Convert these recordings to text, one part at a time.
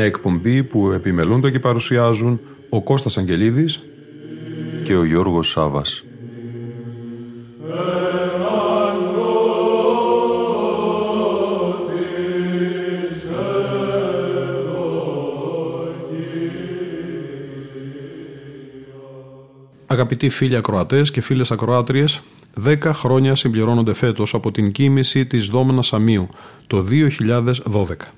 Μια εκπομπή που επιμελούνται και παρουσιάζουν ο Κώστας Αγγελίδης και ο Γιώργος Σάβας. Αγαπητοί φίλοι ακροατές και φίλες ακροάτριες, δέκα χρόνια συμπληρώνονται φέτος από την κίνηση της Δόμνας Σαμίου το 2012.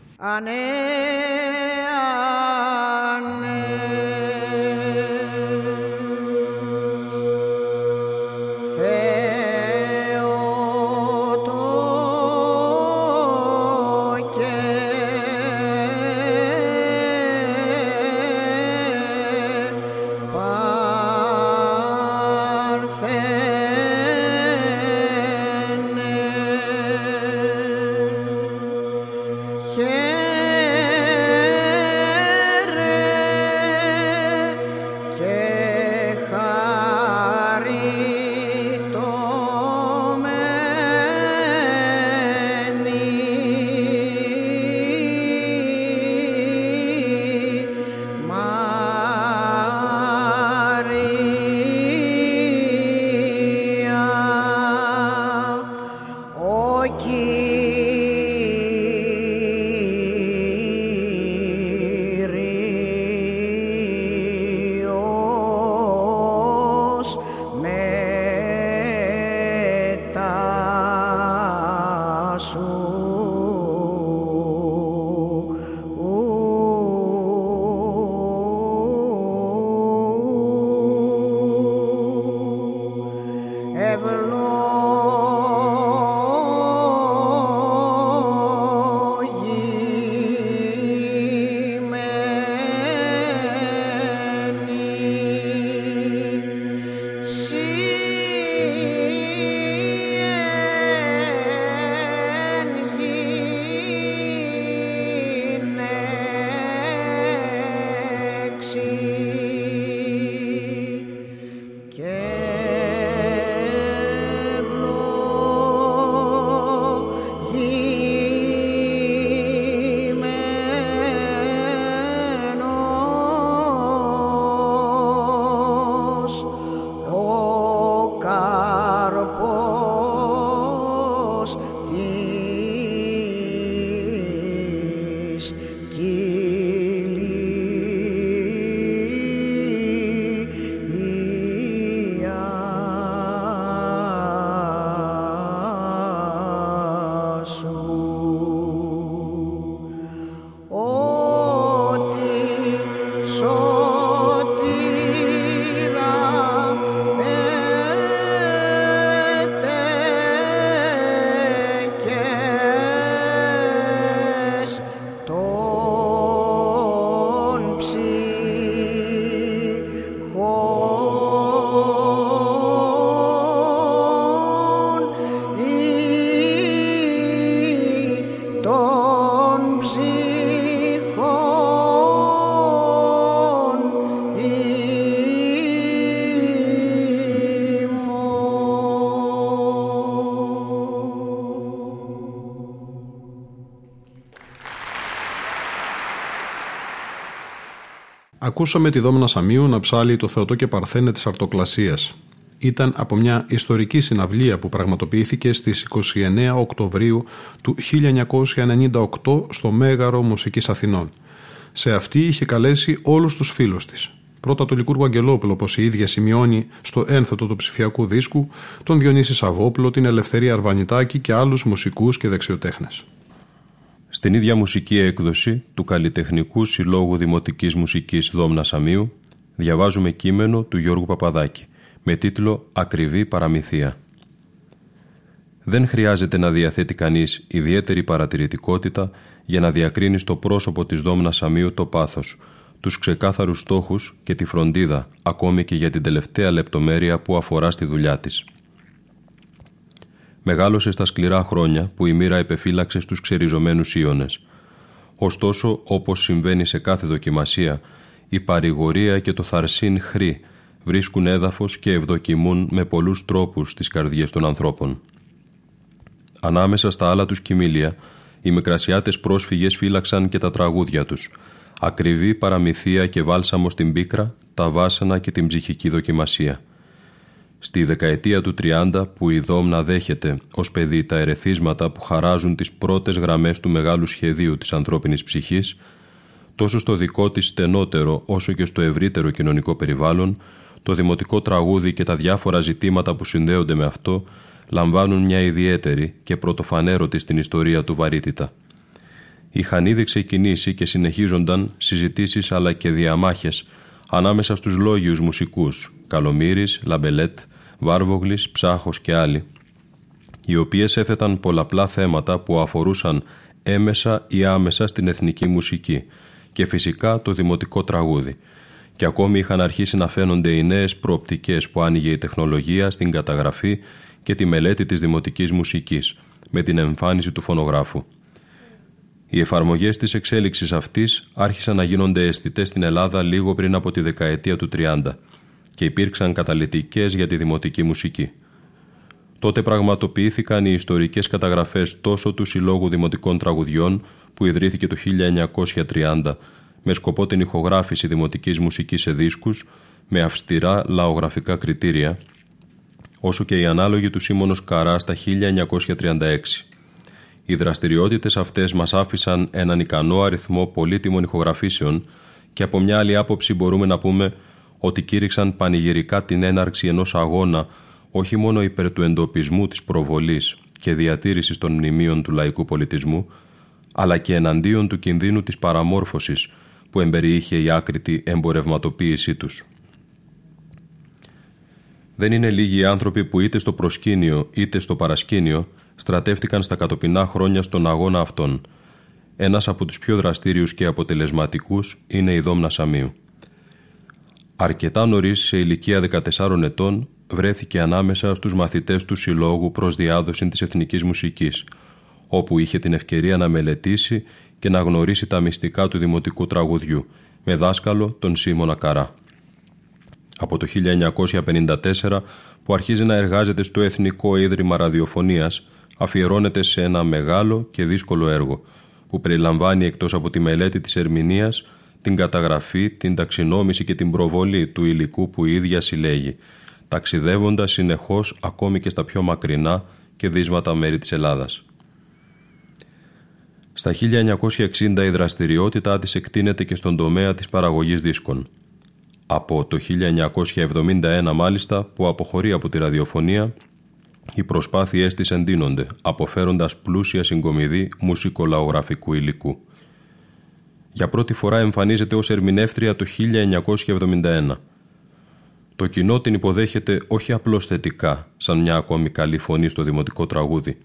Ακούσαμε τη Δόμνα Σαμίου να ψάλει το Θεοτό και Παρθένε της Αρτοκλασίας. Ήταν από μια ιστορική συναυλία που πραγματοποιήθηκε στις 29 Οκτωβρίου του 1998 στο Μέγαρο Μουσικής Αθηνών. Σε αυτή είχε καλέσει όλους τους φίλους της. Πρώτα το Λικούργο Αγγελόπουλο, όπως η ίδια σημειώνει στο ένθετο του ψηφιακού δίσκου, τον Διονύση Σαββόπουλο, την Ελευθερία Αρβανιτάκη και άλλους μουσικούς και δεξιοτέχνες. Στην ίδια μουσική έκδοση του Καλλιτεχνικού Συλλόγου Δημοτικής Μουσικής Δόμνας Σαμίου διαβάζουμε κείμενο του Γιώργου Παπαδάκη με τίτλο «Ακριβή παραμυθία». Δεν χρειάζεται να διαθέτει κανείς ιδιαίτερη παρατηρητικότητα για να διακρίνει στο πρόσωπο της Δόμνας Σαμίου το πάθος, τους ξεκάθαρους στόχους και τη φροντίδα, ακόμη και για την τελευταία λεπτομέρεια που αφορά στη δουλειά της. Μεγάλωσε στα σκληρά χρόνια που η μοίρα επεφύλαξε στους ξεριζωμένους Ιώνες. Ωστόσο, όπως συμβαίνει σε κάθε δοκιμασία, η παρηγορία και το θαρσίν χρή βρίσκουν έδαφος και ευδοκιμούν με πολλούς τρόπους τις καρδιές των ανθρώπων. Ανάμεσα στα άλλα τους κοιμήλια, οι μικρασιάτες πρόσφυγες φύλαξαν και τα τραγούδια τους, ακριβή παραμυθία και βάλσαμο στην πίκρα, τα βάσανα και την ψυχική δοκιμασία. Στη δεκαετία του 30 που η Δόμνα δέχεται ως παιδί τα ερεθίσματα που χαράζουν τις πρώτες γραμμές του μεγάλου σχεδίου της ανθρώπινης ψυχής, τόσο στο δικό της στενότερο όσο και στο ευρύτερο κοινωνικό περιβάλλον, το δημοτικό τραγούδι και τα διάφορα ζητήματα που συνδέονται με αυτό λαμβάνουν μια ιδιαίτερη και πρωτοφανέρωτη στην ιστορία του βαρύτητα. Είχαν ήδη ξεκινήσει και συνεχίζονταν συζητήσεις αλλά και διαμάχες ανάμεσα στους λόγιους μουσικούς Καλομοίρης, Λαμπελέτ, Βάρβογλης, Ψάχος και άλλοι, οι οποίες έθεταν πολλαπλά θέματα που αφορούσαν έμμεσα ή άμεσα στην εθνική μουσική και φυσικά το δημοτικό τραγούδι, και ακόμη είχαν αρχίσει να φαίνονται οι νέες προοπτικές που άνοιγε η τεχνολογία στην καταγραφή και τη μελέτη της δημοτικής μουσικής, με την εμφάνιση του φωνογράφου. Οι εφαρμογές της εξέλιξης αυτής άρχισαν να γίνονται αισθητές στην Ελλάδα λίγο πριν από τη δεκαετία του 30 και υπήρξαν καταλητικές για τη δημοτική μουσική. Τότε πραγματοποιήθηκαν οι ιστορικές καταγραφές τόσο του Συλλόγου Δημοτικών Τραγουδιών που ιδρύθηκε το 1930 με σκοπό την ηχογράφηση δημοτικής μουσικής σε δίσκους με αυστηρά λαογραφικά κριτήρια όσο και η ανάλογη του Σίμωνος Καρά στα 1936. Οι δραστηριότητες αυτές μας άφησαν έναν ικανό αριθμό πολύτιμων ηχογραφήσεων και από μια άλλη άποψη μπορούμε να πούμε ότι κήρυξαν πανηγυρικά την έναρξη ενός αγώνα όχι μόνο υπέρ του εντοπισμού της προβολής και διατήρησης των μνημείων του λαϊκού πολιτισμού, αλλά και εναντίον του κινδύνου της παραμόρφωσης που εμπεριείχε η άκρητη εμπορευματοποίησή τους. Δεν είναι λίγοι οι άνθρωποι που είτε στο προσκήνιο είτε στο παρασκήνιο στρατεύτηκαν στα κατοπινά χρόνια στον αγώνα αυτών. Ένας από τους πιο δραστήριους και αποτελεσματικούς είναι η Δόμνα Σαμίου. Αρκετά νωρίς σε ηλικία 14 ετών βρέθηκε ανάμεσα στους μαθητές του Συλλόγου προς διάδοση της εθνικής μουσικής, όπου είχε την ευκαιρία να μελετήσει και να γνωρίσει τα μυστικά του δημοτικού τραγουδιού, με δάσκαλο τον Σίμωνα Καρά. Από το 1954 που αρχίζει να εργάζεται στο Εθνικό Ίδρυμα Ραδιοφωνίας αφιερώνεται σε ένα μεγάλο και δύσκολο έργο που περιλαμβάνει εκτός από τη μελέτη της ερμηνείας την καταγραφή, την ταξινόμηση και την προβολή του υλικού που η ίδια συλλέγει, ταξιδεύοντας συνεχώς ακόμη και στα πιο μακρινά και δύσματα μέρη της Ελλάδας. Στα 1960 η δραστηριότητά της εκτείνεται και στον τομέα της παραγωγής δίσκων – από το 1971 μάλιστα που αποχωρεί από τη ραδιοφωνία, οι προσπάθειές της εντείνονται, αποφέροντας πλούσια συγκομιδή μουσικολαογραφικού υλικού. Για πρώτη φορά εμφανίζεται ως ερμηνεύτρια το 1971. Το κοινό την υποδέχεται όχι απλώς θετικά, σαν μια ακόμη καλή φωνή στο δημοτικό τραγούδι,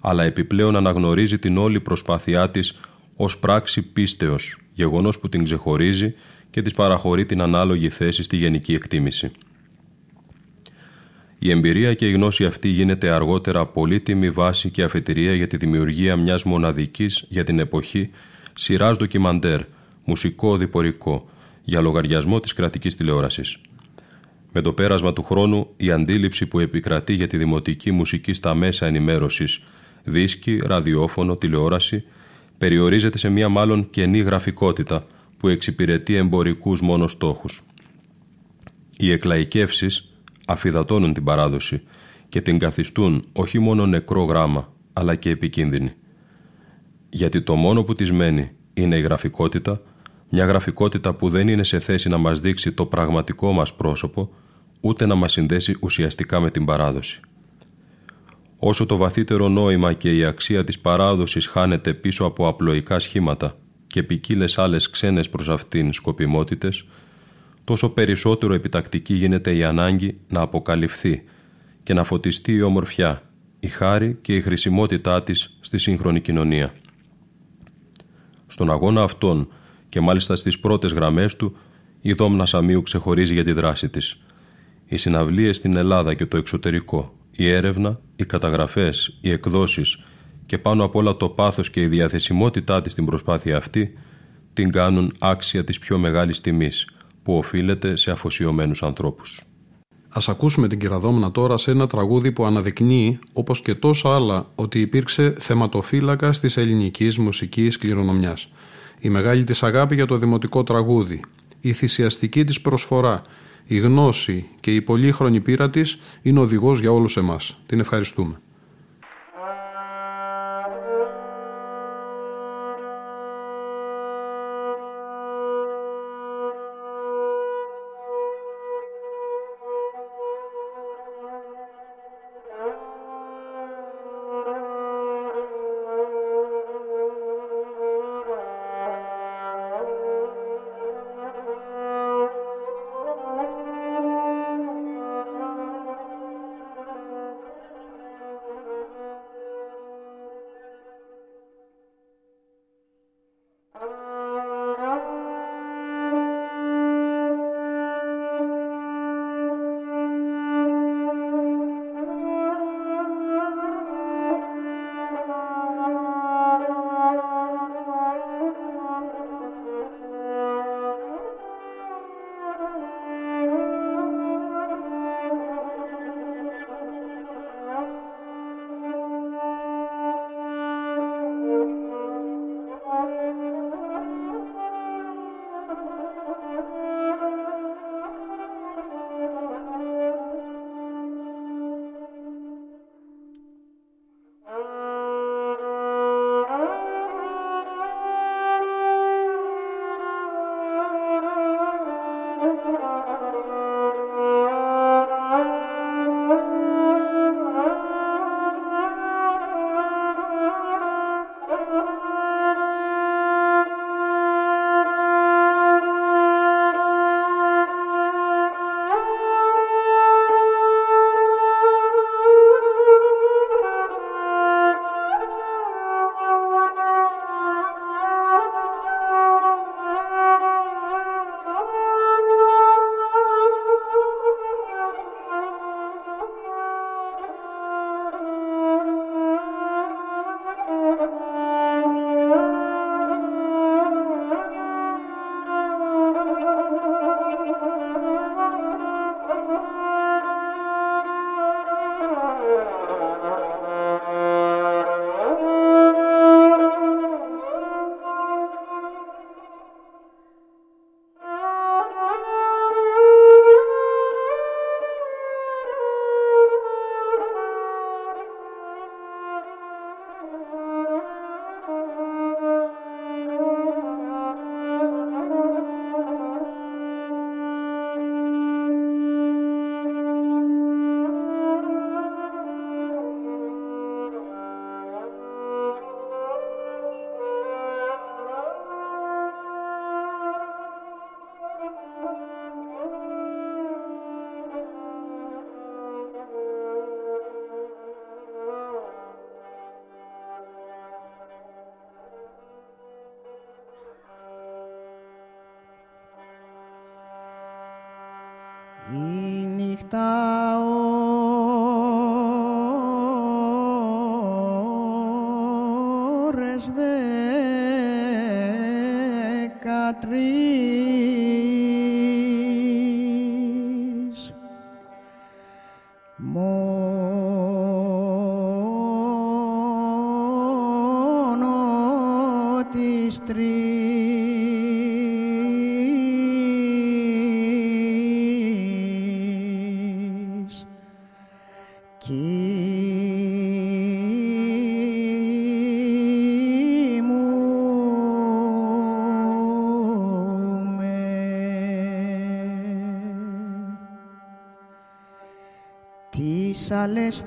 αλλά επιπλέον αναγνωρίζει την όλη προσπάθειά της ως πράξη πίστεως, γεγονός που την ξεχωρίζει και της παραχωρεί την ανάλογη θέση στη γενική εκτίμηση. Η εμπειρία και η γνώση αυτή γίνεται αργότερα πολύτιμη βάση και αφετηρία για τη δημιουργία μιας μοναδικής για την εποχή σειράς ντοκιμαντέρ, μουσικό διπορικό, για λογαριασμό της κρατικής τηλεόρασης. Με το πέρασμα του χρόνου, η αντίληψη που επικρατεί για τη δημοτική μουσική στα μέσα ενημέρωσης, δίσκη, ραδιόφωνο, τηλεόραση, περιορίζεται σε μια μάλλον κενή γραφικότητα, που εξυπηρετεί εμπορικούς μόνο στόχους. Οι εκλαϊκεύσεις αφιδατώνουν την παράδοση και την καθιστούν όχι μόνο νεκρό γράμμα, αλλά και επικίνδυνη. Γιατί το μόνο που της μένει είναι η γραφικότητα, μια γραφικότητα που δεν είναι σε θέση να μας δείξει το πραγματικό μας πρόσωπο, ούτε να μας συνδέσει ουσιαστικά με την παράδοση. Όσο το βαθύτερο νόημα και η αξία της παράδοσης χάνεται πίσω από απλοϊκά σχήματα, και ποικίλες άλλες ξένες προς αυτήν σκοπιμότητες, τόσο περισσότερο επιτακτική γίνεται η ανάγκη να αποκαλυφθεί και να φωτιστεί η ομορφιά, η χάρη και η χρησιμότητά της στη σύγχρονη κοινωνία. Στον αγώνα αυτόν και μάλιστα στις πρώτες γραμμές του η Δόμνα Σαμίου ξεχωρίζει για τη δράση της. Οι συναυλίες στην Ελλάδα και το εξωτερικό, η έρευνα, οι καταγραφές, οι εκδόσεις και πάνω απ' όλα το πάθος και η διαθεσιμότητά της στην προσπάθεια αυτή την κάνουν άξια της πιο μεγάλης τιμής που οφείλεται σε αφοσιωμένους ανθρώπους. Ας ακούσουμε την Κυραδόμνα τώρα σε ένα τραγούδι που αναδεικνύει, όπως και τόσα άλλα, ότι υπήρξε θεματοφύλακα της ελληνικής μουσικής κληρονομιάς. Η μεγάλη της αγάπη για το δημοτικό τραγούδι, η θυσιαστική της προσφορά, η γνώση και η πολύχρονη πείρα της είναι οδηγός για όλους εμάς. Την ευχαριστούμε.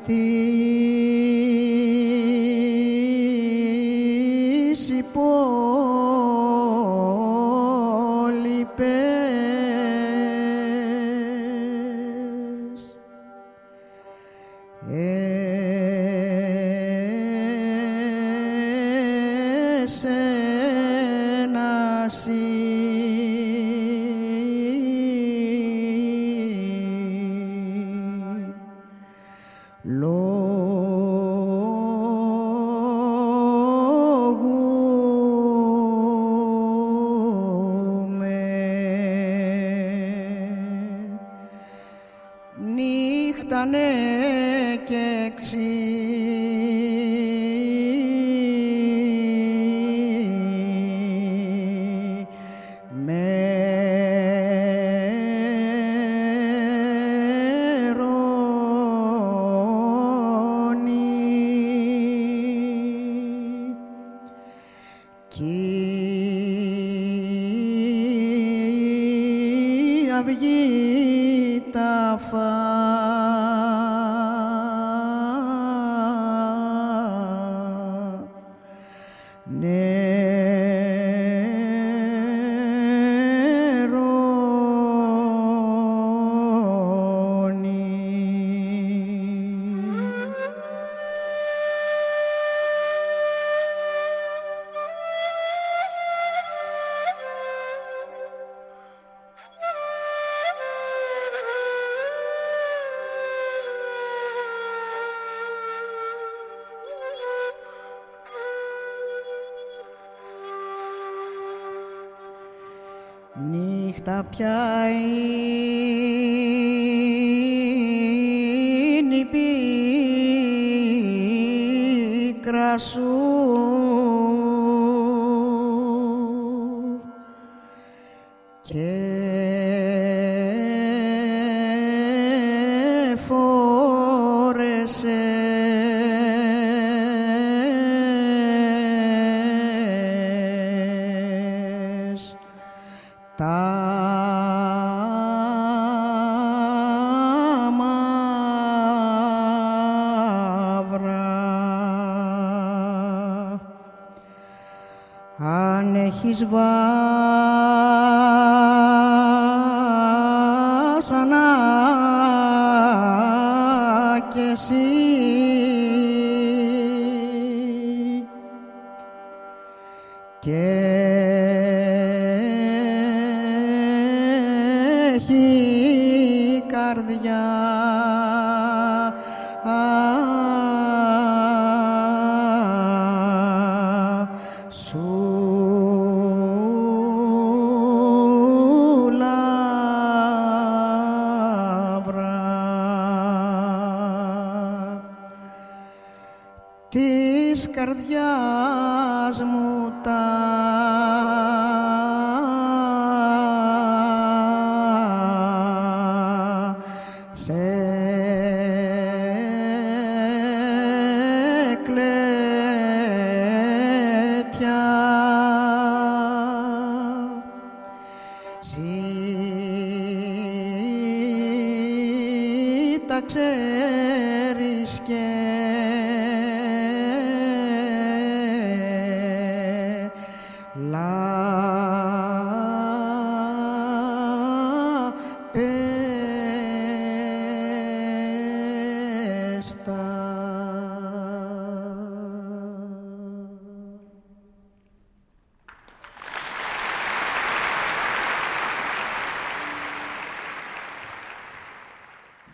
Τις υπόλοιπες trái ξέρεις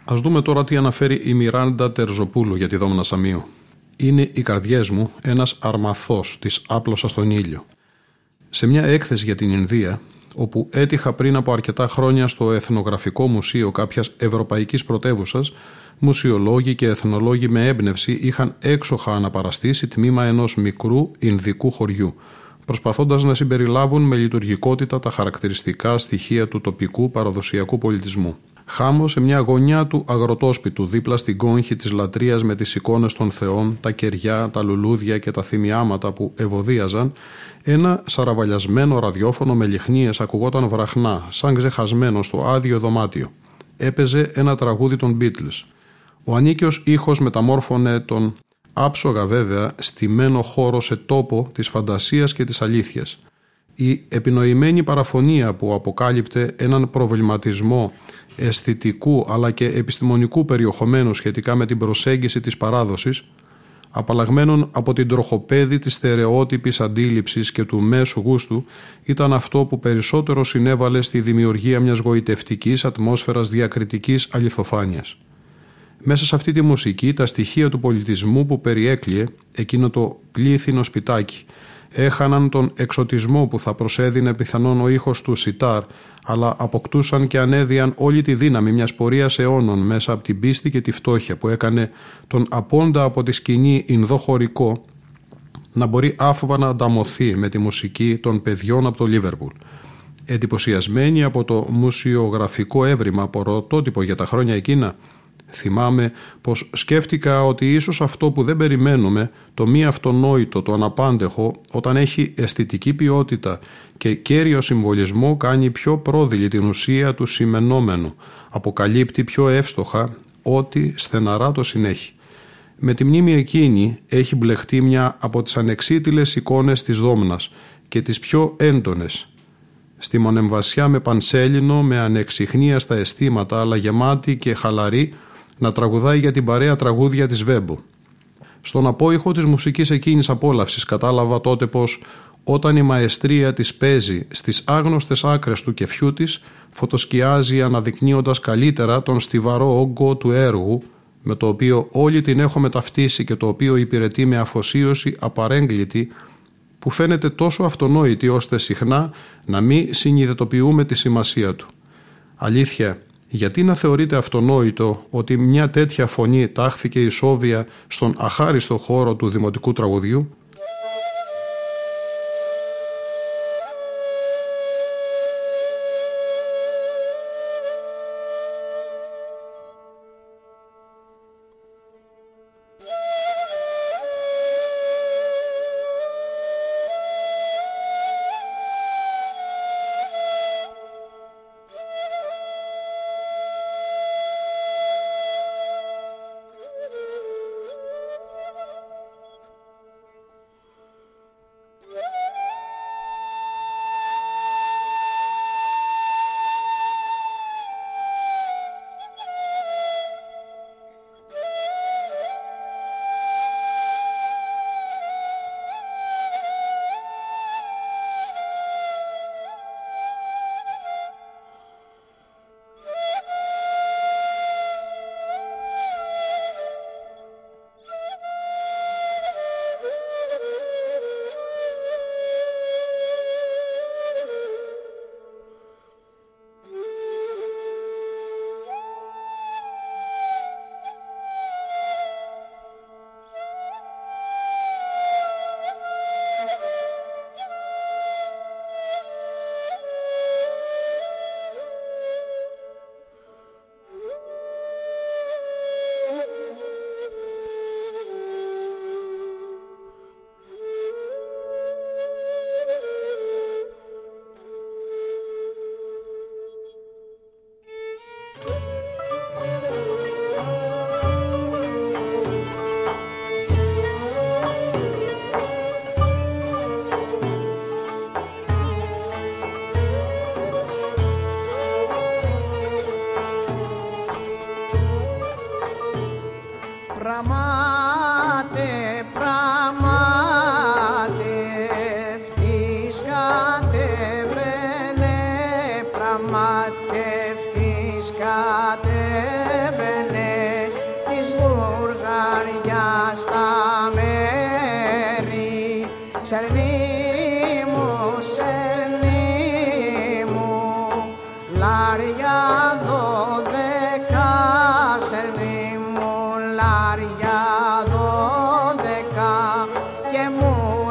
Ας δούμε τώρα τι αναφέρει η Μιράντα Τερζοπούλου για τη Δόμνα Σαμίου. Είναι οι καρδιές μου ένας αρμαθός της άπλωσας στον ήλιο. Σε μια έκθεση για την Ινδία, όπου έτυχα πριν από αρκετά χρόνια στο Εθνογραφικό Μουσείο κάποιας ευρωπαϊκής πρωτεύουσας, μουσιολόγοι και εθνολόγοι με έμπνευση είχαν έξοχα αναπαραστήσει τμήμα ενός μικρού Ινδικού χωριού, προσπαθώντας να συμπεριλάβουν με λειτουργικότητα τα χαρακτηριστικά στοιχεία του τοπικού παραδοσιακού πολιτισμού. Χάμω σε μια γωνιά του αγροτόσπιτου, δίπλα στην κόγχη της λατρείας με τις εικόνες των θεών, τα κεριά, τα λουλούδια και τα θυμιάματα που ευωδίαζαν, ένα σαραβαλιασμένο ραδιόφωνο με λιχνίες ακουγόταν βραχνά, σαν ξεχασμένο στο άδειο δωμάτιο. Έπαιζε ένα τραγούδι των Beatles. Ο ανίκαιος ήχος μεταμόρφωνε τον άψογα βέβαια στημένο χώρο σε τόπο της φαντασίας και της αλήθειας. Η επινοημένη παραφωνία που αποκάλυπτε έναν προβληματισμό αισθητικού αλλά και επιστημονικού περιεχομένου σχετικά με την προσέγγιση της παράδοσης απαλλαγμένων από την τροχοπέδη της στερεότυπης αντίληψης και του μέσου γούστου, ήταν αυτό που περισσότερο συνέβαλε στη δημιουργία μιας γοητευτικής ατμόσφαιρας διακριτικής αληθοφάνειας. Μέσα σε αυτή τη μουσική τα στοιχεία του πολιτισμού που περιέκλειε εκείνο το πλήθυνο σπιτάκι έχαναν τον εξωτισμό που θα προσέδινε πιθανόν ο ήχος του σιτάρ αλλά αποκτούσαν και ανέδιαν όλη τη δύναμη μιας πορείας αιώνων μέσα από την πίστη και τη φτώχεια που έκανε τον απόντα από τη σκηνή Ινδό χωρικό να μπορεί άφοβα να ανταμωθεί με τη μουσική των παιδιών από το Λίβερπουλ. Εντυπωσιασμένοι από το μουσιογραφικό έβριμα πρωτότυπο για τα χρόνια εκείνα, Θυμάμαι πως σκέφτηκα ότι ίσως αυτό που δεν περιμένουμε, το μη αυτονόητο, το αναπάντεχο, όταν έχει αισθητική ποιότητα και κέριο συμβολισμό κάνει πιο πρόδειλη την ουσία του σημενόμενου, αποκαλύπτει πιο εύστοχα ό,τι στεναρά το συνέχει. Με τη μνήμη εκείνη έχει μπλεχτεί μια από τις ανεξίτηλες εικόνες της Δόμνας και τις πιο έντονες. Στη μονεμβασιά με πανσέλινο, με ανεξιχνία στα αισθήματα αλλά γεμάτη και χαλαρή να τραγουδάει για την παρέα τραγούδια της Βέμπου. Στον απόϊχο της μουσικής εκείνης απόλαυσης κατάλαβα τότε πως όταν η μαεστρία της παίζει στις άγνωστες άκρες του κεφιού της φωτοσκιάζει αναδεικνύοντας καλύτερα τον στιβαρό όγκο του έργου με το οποίο όλοι την έχουμε ταυτίσει και το οποίο υπηρετεί με αφοσίωση απαρέγκλητη που φαίνεται τόσο αυτονόητη ώστε συχνά να μην συνειδητοποιούμε τη σημασία του. Αλήθεια, γιατί να θεωρείται αυτονόητο ότι μια τέτοια φωνή τάχθηκε ισόβια στον αχάριστο χώρο του δημοτικού τραγουδιού;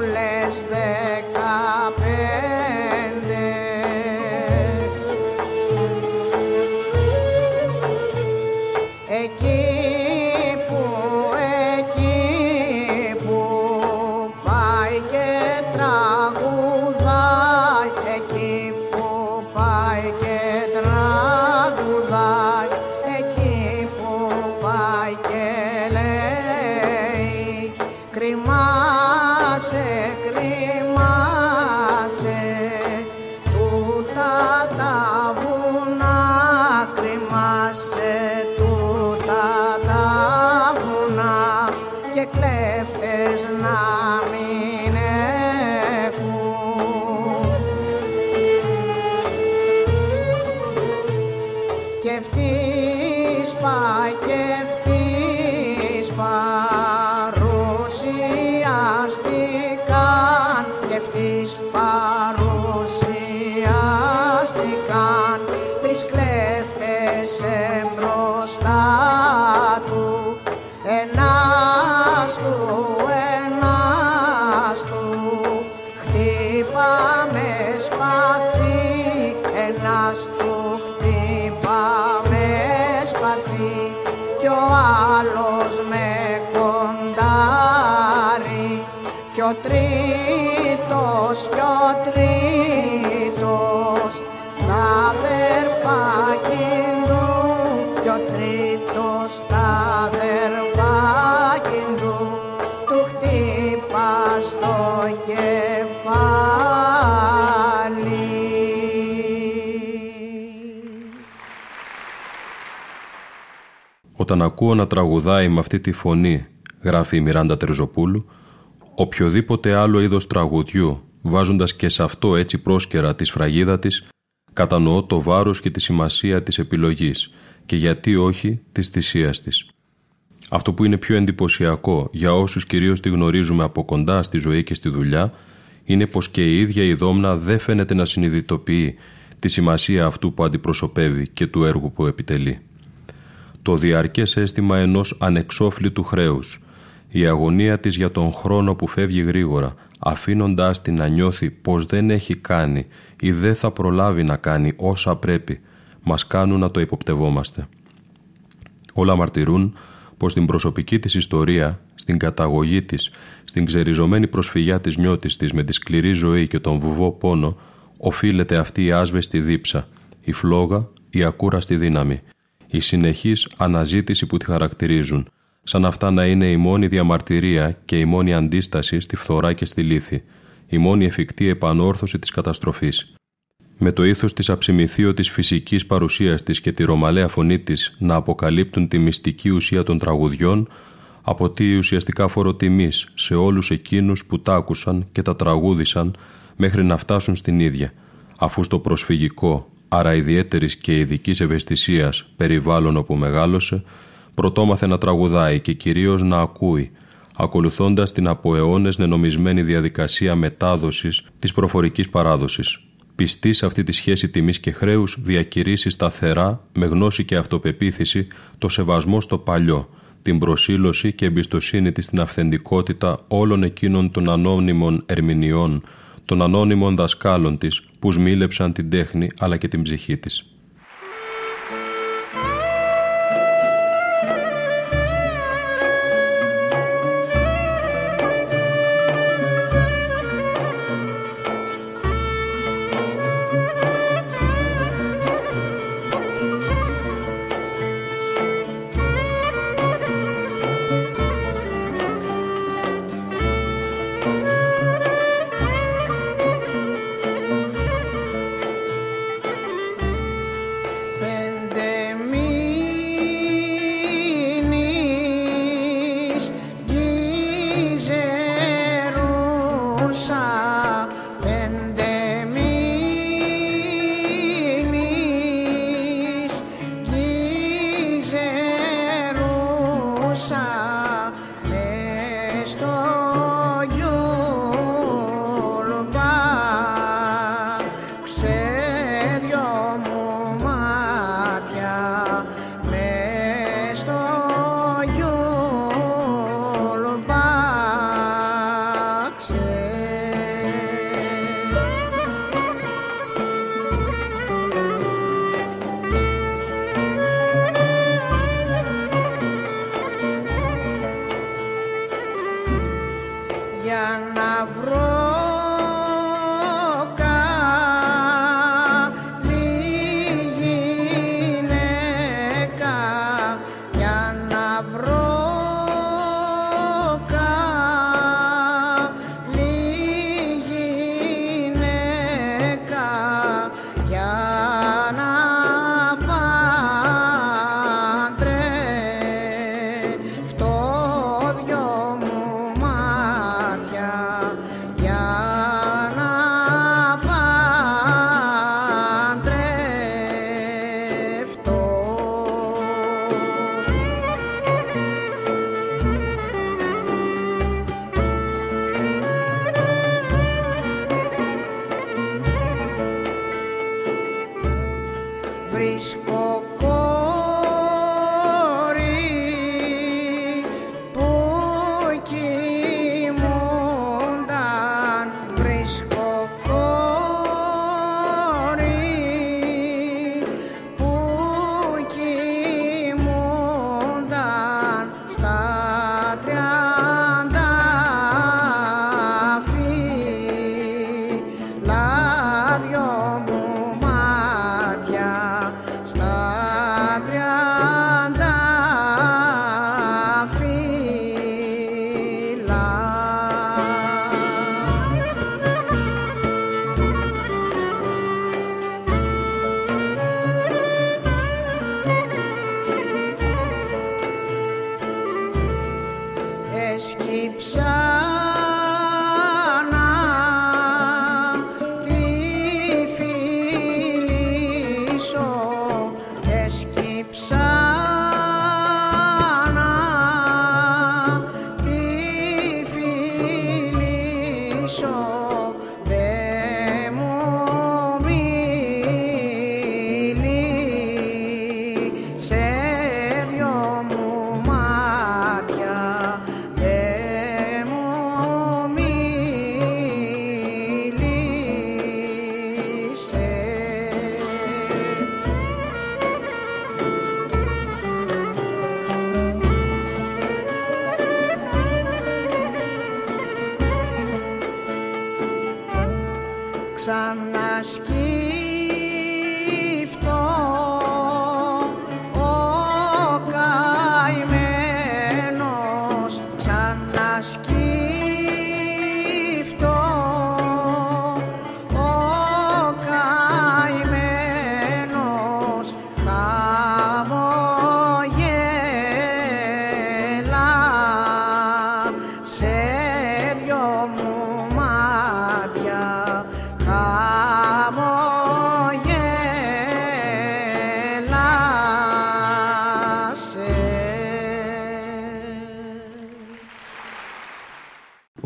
Και κλέφτε Όταν ακούω να τραγουδάει με αυτή τη φωνή, γράφει η Μιράντα Τερζοπούλου, οποιοδήποτε άλλο είδος τραγουδιού, βάζοντας και σε αυτό έτσι πρόσκαιρα τη σφραγίδα της, κατανοώ το βάρος και τη σημασία της επιλογής και γιατί όχι της θυσίας της. Αυτό που είναι πιο εντυπωσιακό για όσους κυρίως τη γνωρίζουμε από κοντά στη ζωή και στη δουλειά είναι πως και η ίδια η Δόμνα δεν φαίνεται να συνειδητοποιεί τη σημασία αυτού που αντιπροσωπεύει και του έργου που επιτελεί. Το διαρκές αίσθημα ενός ανεξόφλητου χρέους, η αγωνία της για τον χρόνο που φεύγει γρήγορα, αφήνοντάς την να νιώθει πως δεν έχει κάνει ή δεν θα προλάβει να κάνει όσα πρέπει, μας κάνουν να το υποπτευόμαστε. Όλα μαρτυρούν πως στην προσωπική της ιστορία, στην καταγωγή της, στην ξεριζωμένη προσφυγιά της νιώτης της με τη σκληρή ζωή και τον βουβό πόνο, οφείλεται αυτή η άσβεστη δίψα, η φλόγα, η ακούραστη δύναμη, η συνεχής αναζήτηση που τη χαρακτηρίζουν, σαν αυτά να είναι η μόνη διαμαρτυρία και η μόνη αντίσταση στη φθορά και στη λύθη, η μόνη εφικτή επανόρθωση της καταστροφής. Με το ήθος της αψιμηθείωτης φυσικής παρουσίας της και τη ρωμαλαία φωνή της να αποκαλύπτουν τη μυστική ουσία των τραγουδιών, αποτείει ουσιαστικά φοροτιμής σε όλους εκείνους που τα άκουσαν και τα τραγούδισαν μέχρι να φτάσουν στην ίδια, αφού στο προσφυγικό, άρα ιδιαίτερης και ειδικής ευαισθησίας περιβάλλον όπου μεγάλωσε, πρωτόμαθε να τραγουδάει και κυρίως να ακούει, ακολουθώντας την από αιώνες νενομισμένη διαδικασία μετάδοσης της προφορικής παράδοσης. Πιστή σε αυτή τη σχέση τιμής και χρέους διακηρύσεις σταθερά, με γνώση και αυτοπεποίθηση, το σεβασμό στο παλιό, την προσήλωση και εμπιστοσύνη της στην αυθεντικότητα όλων εκείνων των ανώνυμων ερμηνεών, των ανώνυμων δασκάλων της που σμίλεψαν την τέχνη αλλά και την ψυχή της.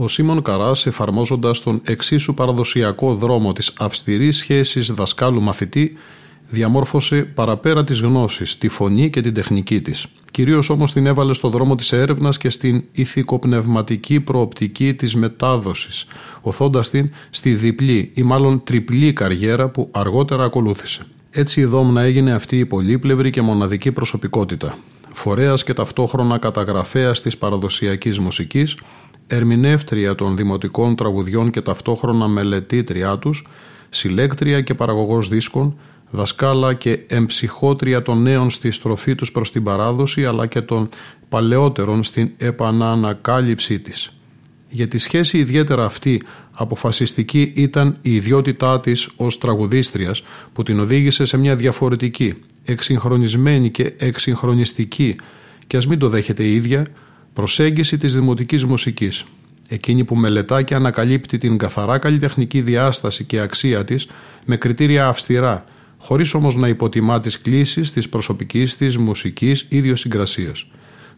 Ο Σίμων Καράς, εφαρμόζοντας τον εξίσου παραδοσιακό δρόμο της αυστηρής σχέσης δασκάλου-μαθητή, διαμόρφωσε παραπέρα τις γνώσεις, τη φωνή και την τεχνική της. Κυρίως όμως την έβαλε στο δρόμο της έρευνας και στην ηθικοπνευματική προοπτική της μετάδοσης, οθώντας την στη διπλή ή μάλλον τριπλή καριέρα που αργότερα ακολούθησε. Έτσι η Δόμνα έγινε αυτή η πολύπλευρη και μοναδική προσωπικότητα. Φορέας και ταυτόχρονα καταγραφέας της παραδοσιακής μουσικής, ερμηνεύτρια των δημοτικών τραγουδιών και ταυτόχρονα μελετήτριά τους, συλλέκτρια και παραγωγός δίσκων, δασκάλα και εμψυχότρια των νέων στη στροφή τους προς την παράδοση αλλά και των παλαιότερων στην επανανακάλυψή της. Για τη σχέση ιδιαίτερα αυτή αποφασιστική ήταν η ιδιότητά της ως τραγουδίστριας που την οδήγησε σε μια διαφορετική, εξυγχρονισμένη και εξυγχρονιστική και ας μην το δέχεται η ίδια, Προσέγγιση της δημοτικής μουσικής. Εκείνη που μελετά και ανακαλύπτει την καθαρά καλλιτεχνική διάσταση και αξία της με κριτήρια αυστηρά, χωρίς όμως να υποτιμά τις κλήσεις της προσωπικής της μουσικής ιδιοσυγκρασίας.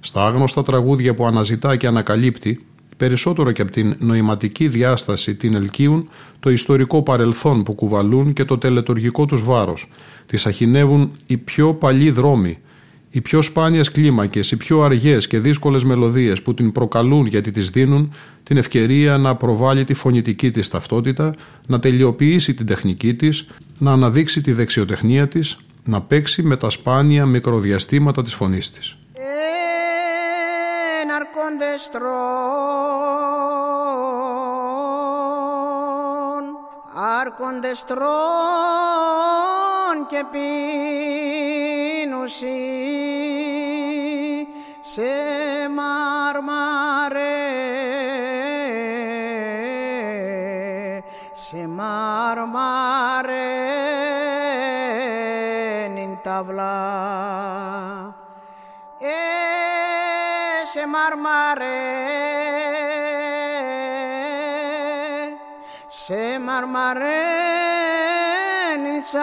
Στα άγνωστα τραγούδια που αναζητά και ανακαλύπτει, περισσότερο και από την νοηματική διάσταση την ελκύουν το ιστορικό παρελθόν που κουβαλούν και το τελετουργικό τους βάρος. Τις αχινεύουν οι πιο παλιοί δρόμοι, οι πιο σπάνιες κλίμακες, οι πιο αργές και δύσκολες μελωδίες που την προκαλούν γιατί τις δίνουν την ευκαιρία να προβάλλει τη φωνητική της ταυτότητα, να τελειοποιήσει την τεχνική της, να αναδείξει τη δεξιοτεχνία της, να παίξει με τα σπάνια μικροδιαστήματα της φωνής της. και σε μαρμαρέ σε μαρμαρέ νυν ταυλά ε, σε μαρμαρέ σε μαρμαρέ νυν σε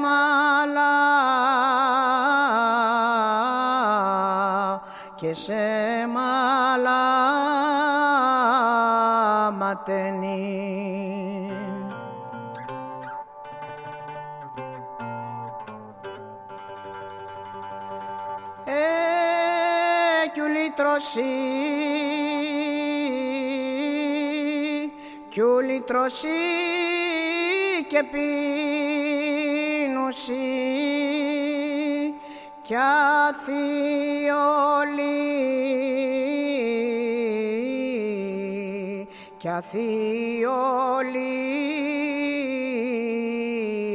μαλά. Και σε μαλά ματενή. Ε, κι ουλίτρωση, κι ουλίτρωση και πει κι αθιολή. Κι αθιολή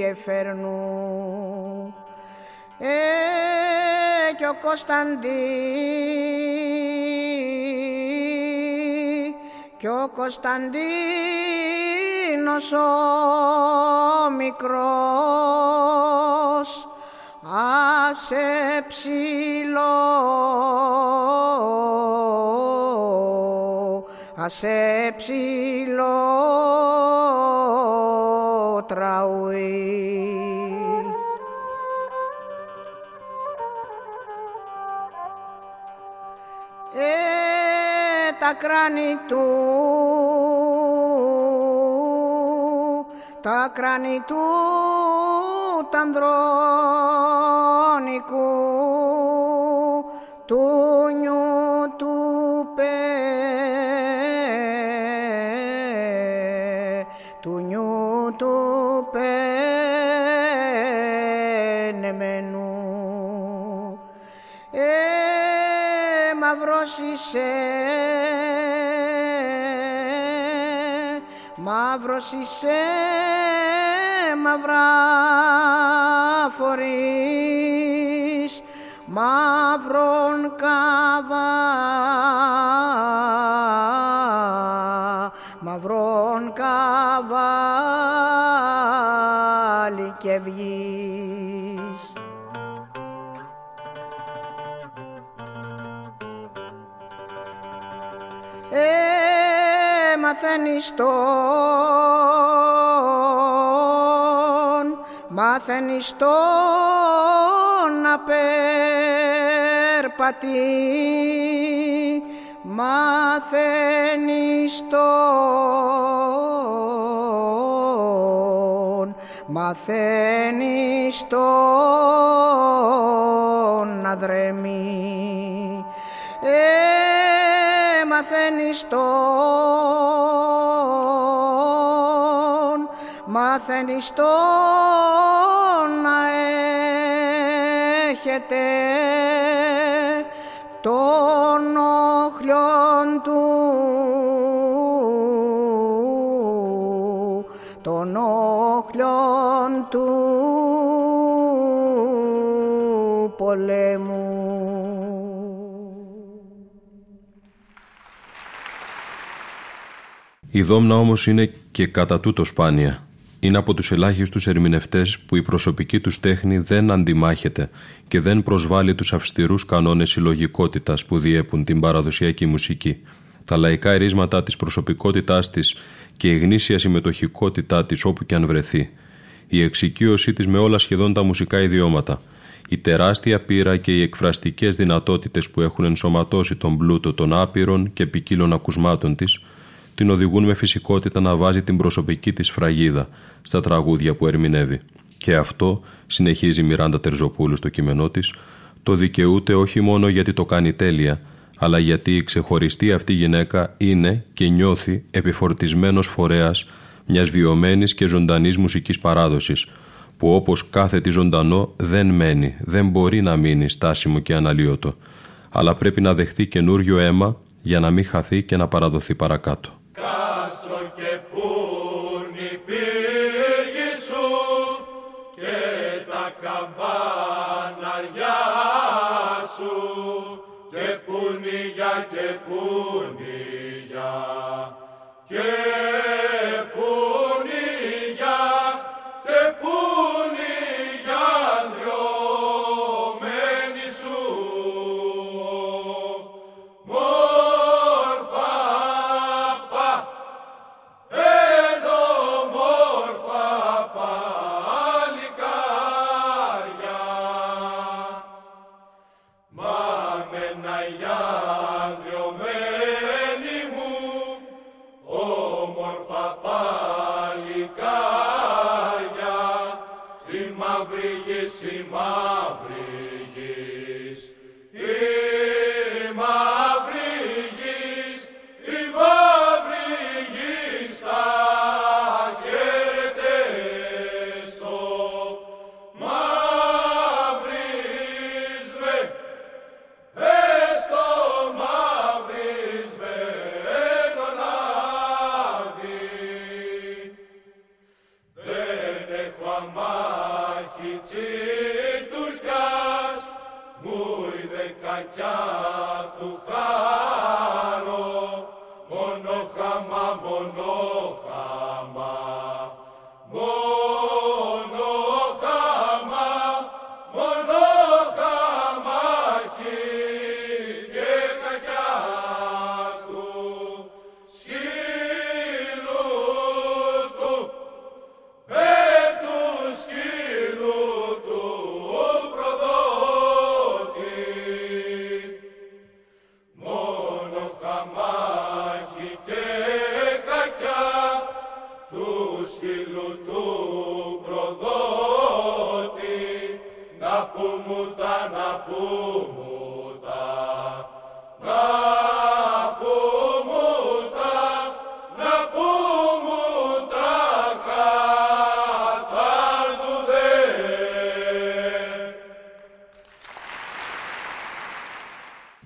εφερνού ε, κι ο Κωνσταντή κι ο Κωνσταντίνος ο μικρός άσε ψηλό, άσε ψηλό τραουί. ε, τα κράνη του τα κράνη του τ' ανδρώνικου του νιού του πέ του νιού του πενεμένου ε, μαυρός είσαι μαύρος είσαι μαυρά φορείς μαύρον καβά μαύρον καβάλι και βγεις ε, μαθαίνεις τον μαθαίνεις τον να περπατείς. Μαθαίνεις τον μαθαίνεις τον να δρεμεί ε, μαθαίνεις τον μαθαίνεις τον να έχετε τον όχλιον του τον όχλιον του πολέμου. Η Δόμνα όμως είναι και κατά τούτο σπάνια. Είναι από τους ελάχιστους ερμηνευτές που η προσωπική τους τέχνη δεν αντιμάχεται και δεν προσβάλλει τους αυστηρούς κανόνες συλλογικότητας που διέπουν την παραδοσιακή μουσική. Τα λαϊκά ερίσματα της προσωπικότητάς της και η γνήσια συμμετοχικότητά της όπου και αν βρεθεί. Η εξοικείωσή της με όλα σχεδόν τα μουσικά ιδιώματα. Η τεράστια πείρα και οι εκφραστικές δυνατότητες που έχουν ενσωματώσει τον πλούτο των άπειρων και ποικίλων ακουσμάτων της την οδηγούν με φυσικότητα να βάζει την προσωπική της φραγίδα στα τραγούδια που ερμηνεύει. Και αυτό, συνεχίζει η Μιράντα Τερζοπούλου στο κείμενό της, το δικαιούται όχι μόνο γιατί το κάνει τέλεια, αλλά γιατί η ξεχωριστή αυτή γυναίκα είναι και νιώθει επιφορτισμένος φορέας μιας βιωμένης και ζωντανής μουσικής παράδοσης, που όπως κάθε τι ζωντανό δεν μένει, δεν μπορεί να μείνει στάσιμο και αναλύωτο, αλλά πρέπει να δεχθεί καινούριο αίμα για να μην χαθεί και να παραδοθεί παρακάτω. Κάστρο και μόνο χαμά, μόνο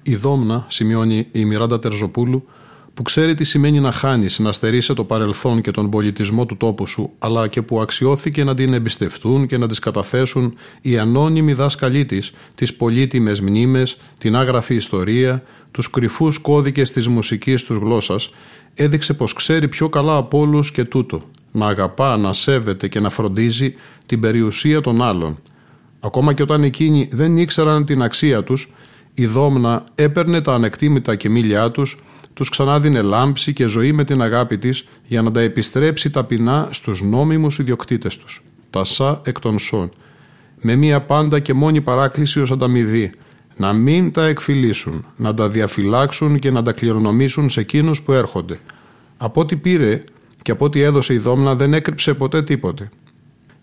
Η Δόμνα, σημειώνει η Μιράντα Τερζοπούλου, που ξέρει τι σημαίνει να χάνεις, να στερείσαι το παρελθόν και τον πολιτισμό του τόπου σου, αλλά και που αξιώθηκε να την εμπιστευτούν και να τις καταθέσουν οι ανώνυμοι δάσκαλοι της, τις πολύτιμες μνήμες, την άγραφη ιστορία, τους κρυφούς κώδικες της μουσικής τους γλώσσας, έδειξε πως ξέρει πιο καλά από όλους και τούτο, να αγαπά, να σέβεται και να φροντίζει την περιουσία των άλλων. Ακόμα και όταν εκείνοι δεν ήξεραν την αξία τους, η Δόμνα έπαιρνε τα ανεκτήμητα κεμίλια τους τους ξανάδινε λάμψη και ζωή με την αγάπη της για να τα επιστρέψει ταπεινά στους νόμιμους ιδιοκτήτες τους, τα σα εκ των σών, με μία πάντα και μόνη παράκληση ως ανταμοιβή, να μην τα εκφυλίσουν, να τα διαφυλάξουν και να τα κληρονομήσουν σε εκείνους που έρχονται. Από ό,τι πήρε και από ό,τι έδωσε η Δόμνα δεν έκρυψε ποτέ τίποτε.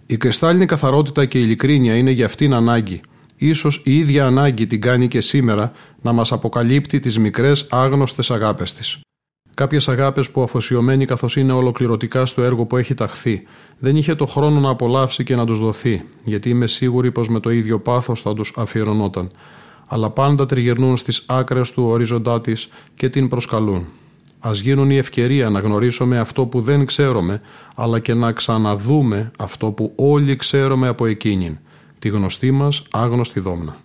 Η κρυστάλλινη καθαρότητα και η ειλικρίνεια είναι για αυτήν ανάγκη – Ίσως η ίδια ανάγκη την κάνει και σήμερα να μας αποκαλύπτει τις μικρές άγνωστες αγάπες της. Κάποιες αγάπες που αφοσιωμένοι καθώς είναι ολοκληρωτικά στο έργο που έχει ταχθεί, δεν είχε το χρόνο να απολαύσει και να τους δοθεί, γιατί είμαι σίγουρη πως με το ίδιο πάθος θα τους αφιερωνόταν. Αλλά πάντα τριγυρνούν στις άκρες του ορίζοντά της και την προσκαλούν. Α γίνουν η ευκαιρία να γνωρίσουμε αυτό που δεν ξέρουμε, αλλά και να ξαναδούμε αυτό που όλοι ξέρουμε από εκείνην τη γνωστή μας άγνωστη δόμνα.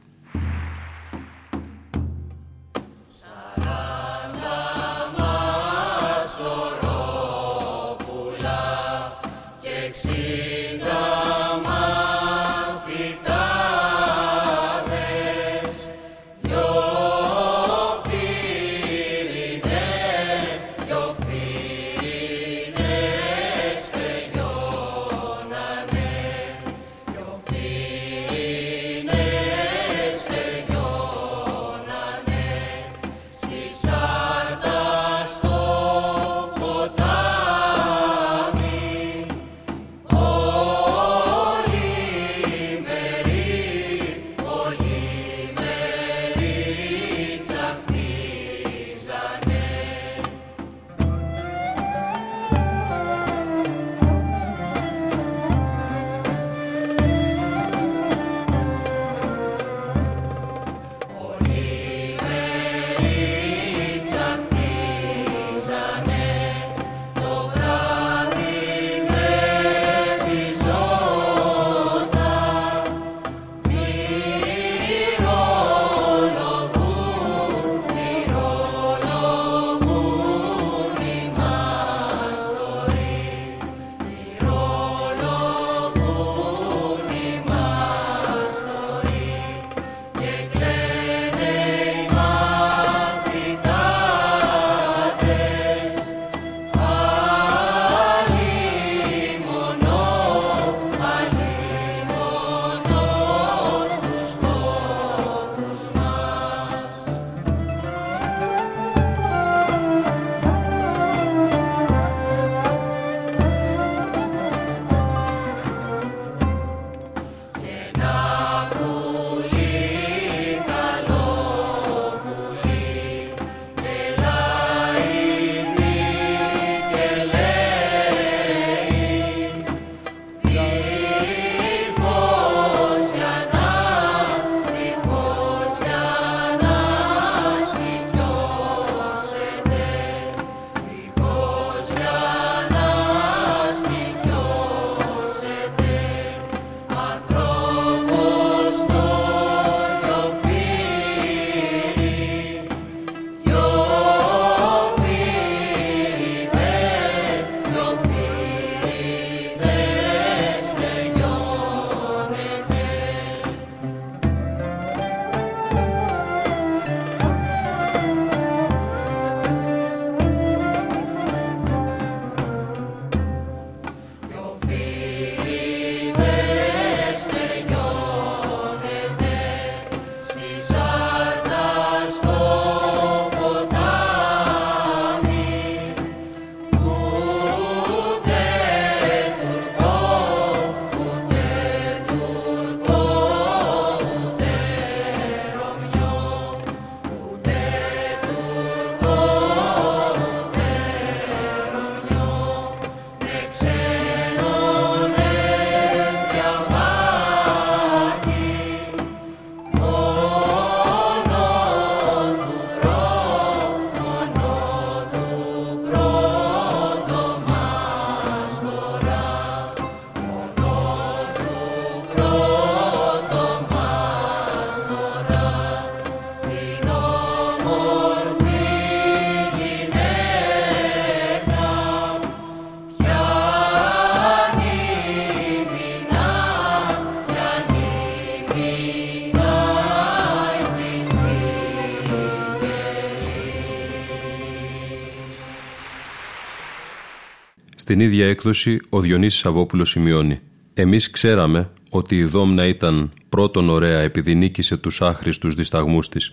Στην ίδια έκδοση ο Διονύσης Σαββόπουλος σημειώνει «Εμείς ξέραμε ότι η Δόμνα ήταν πρώτον ωραία επειδή νίκησε τους άχρηστους δισταγμούς της,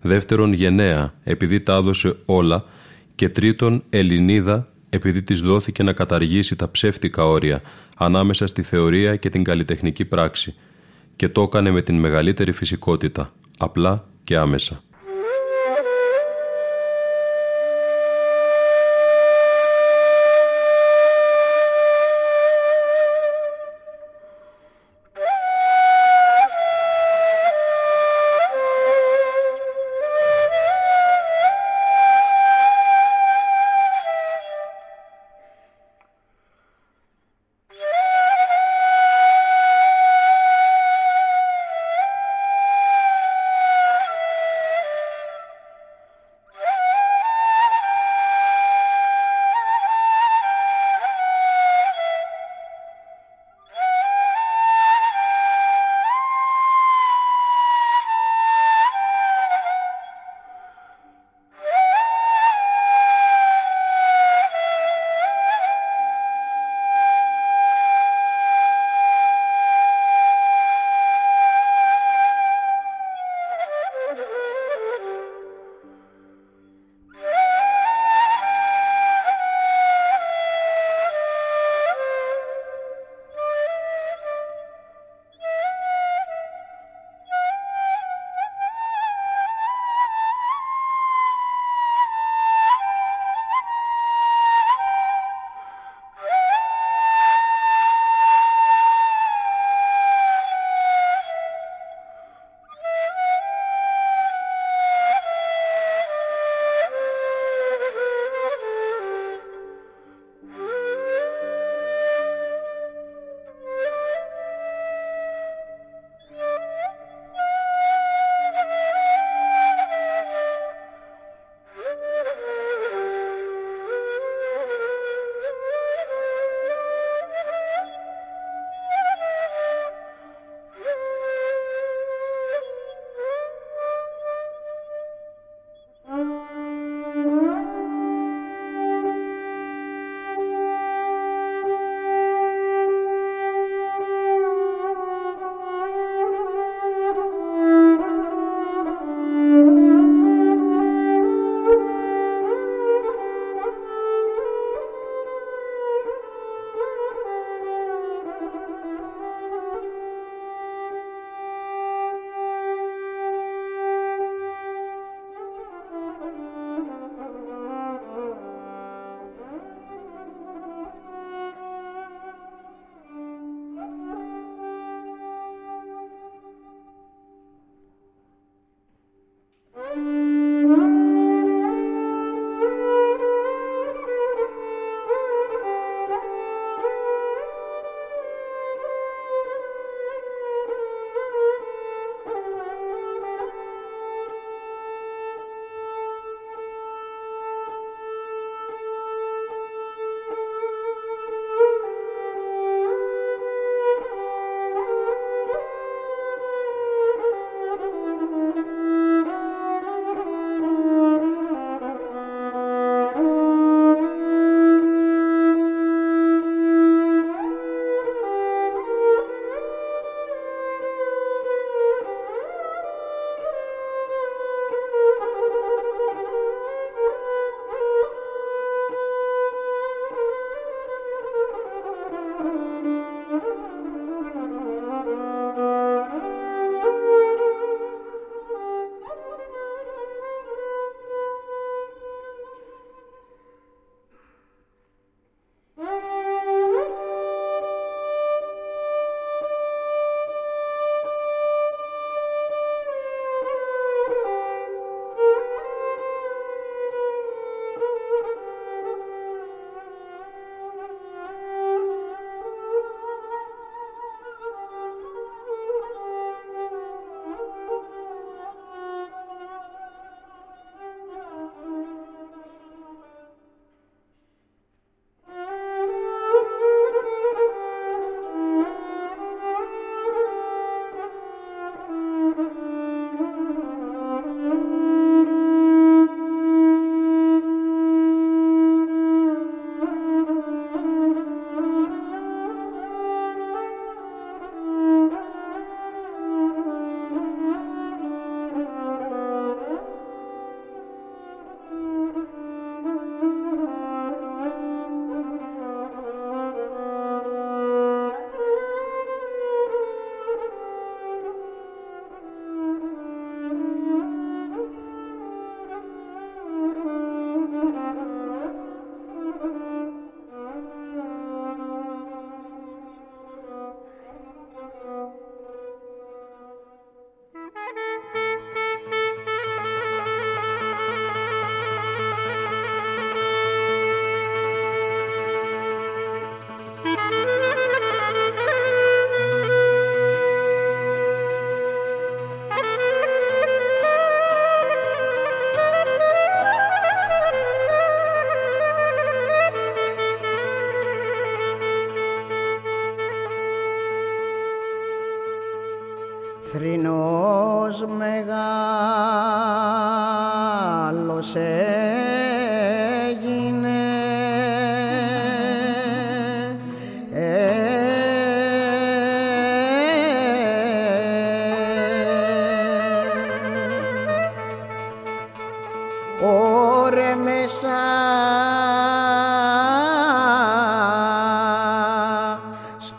δεύτερον γενναία επειδή τα έδωσε όλα και τρίτον Ελληνίδα επειδή της δόθηκε να καταργήσει τα ψεύτικα όρια ανάμεσα στη θεωρία και την καλλιτεχνική πράξη και το έκανε με την μεγαλύτερη φυσικότητα, απλά και άμεσα.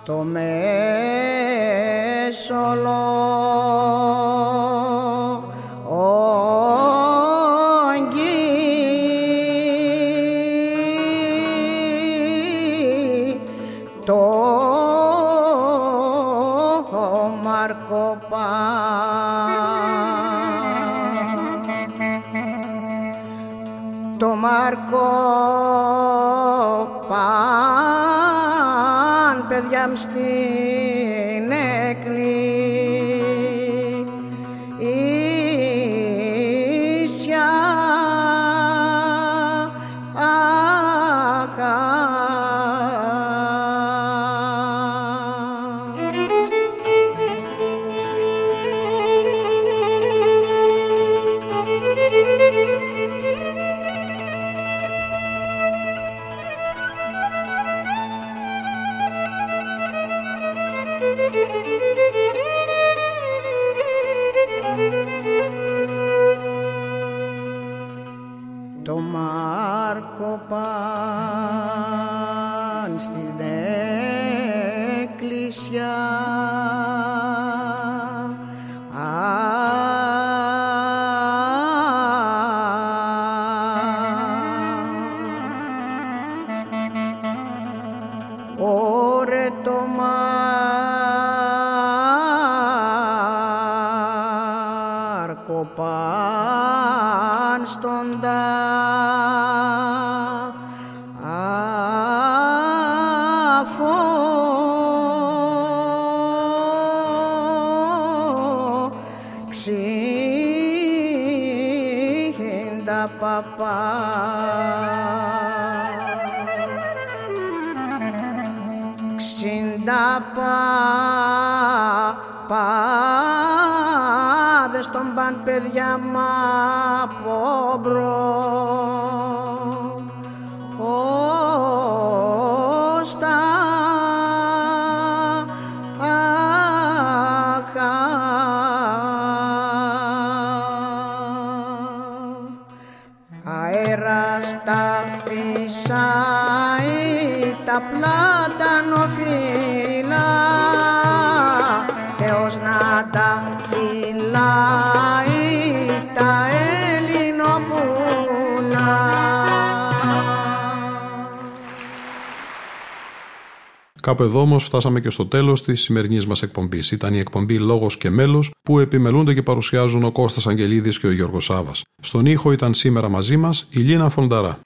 Στο μέσολο ξύχεντα παπά. Ξύντα παπάδες των παν παιδιά μ' από μπρος τα πλάτανοφύλλα Θεός να τα φυλάει τα ελληνοπούνα Κάπου εδώ όμως φτάσαμε και στο τέλος της σημερινής μας εκπομπής. Ήταν η εκπομπή Λόγος και Μέλος που επιμελούνται και παρουσιάζουν ο Κώστας Αγγελίδης και ο Γιώργος Σάβας. Στον ήχο ήταν σήμερα μαζί μας η Λίνα Φονταρά.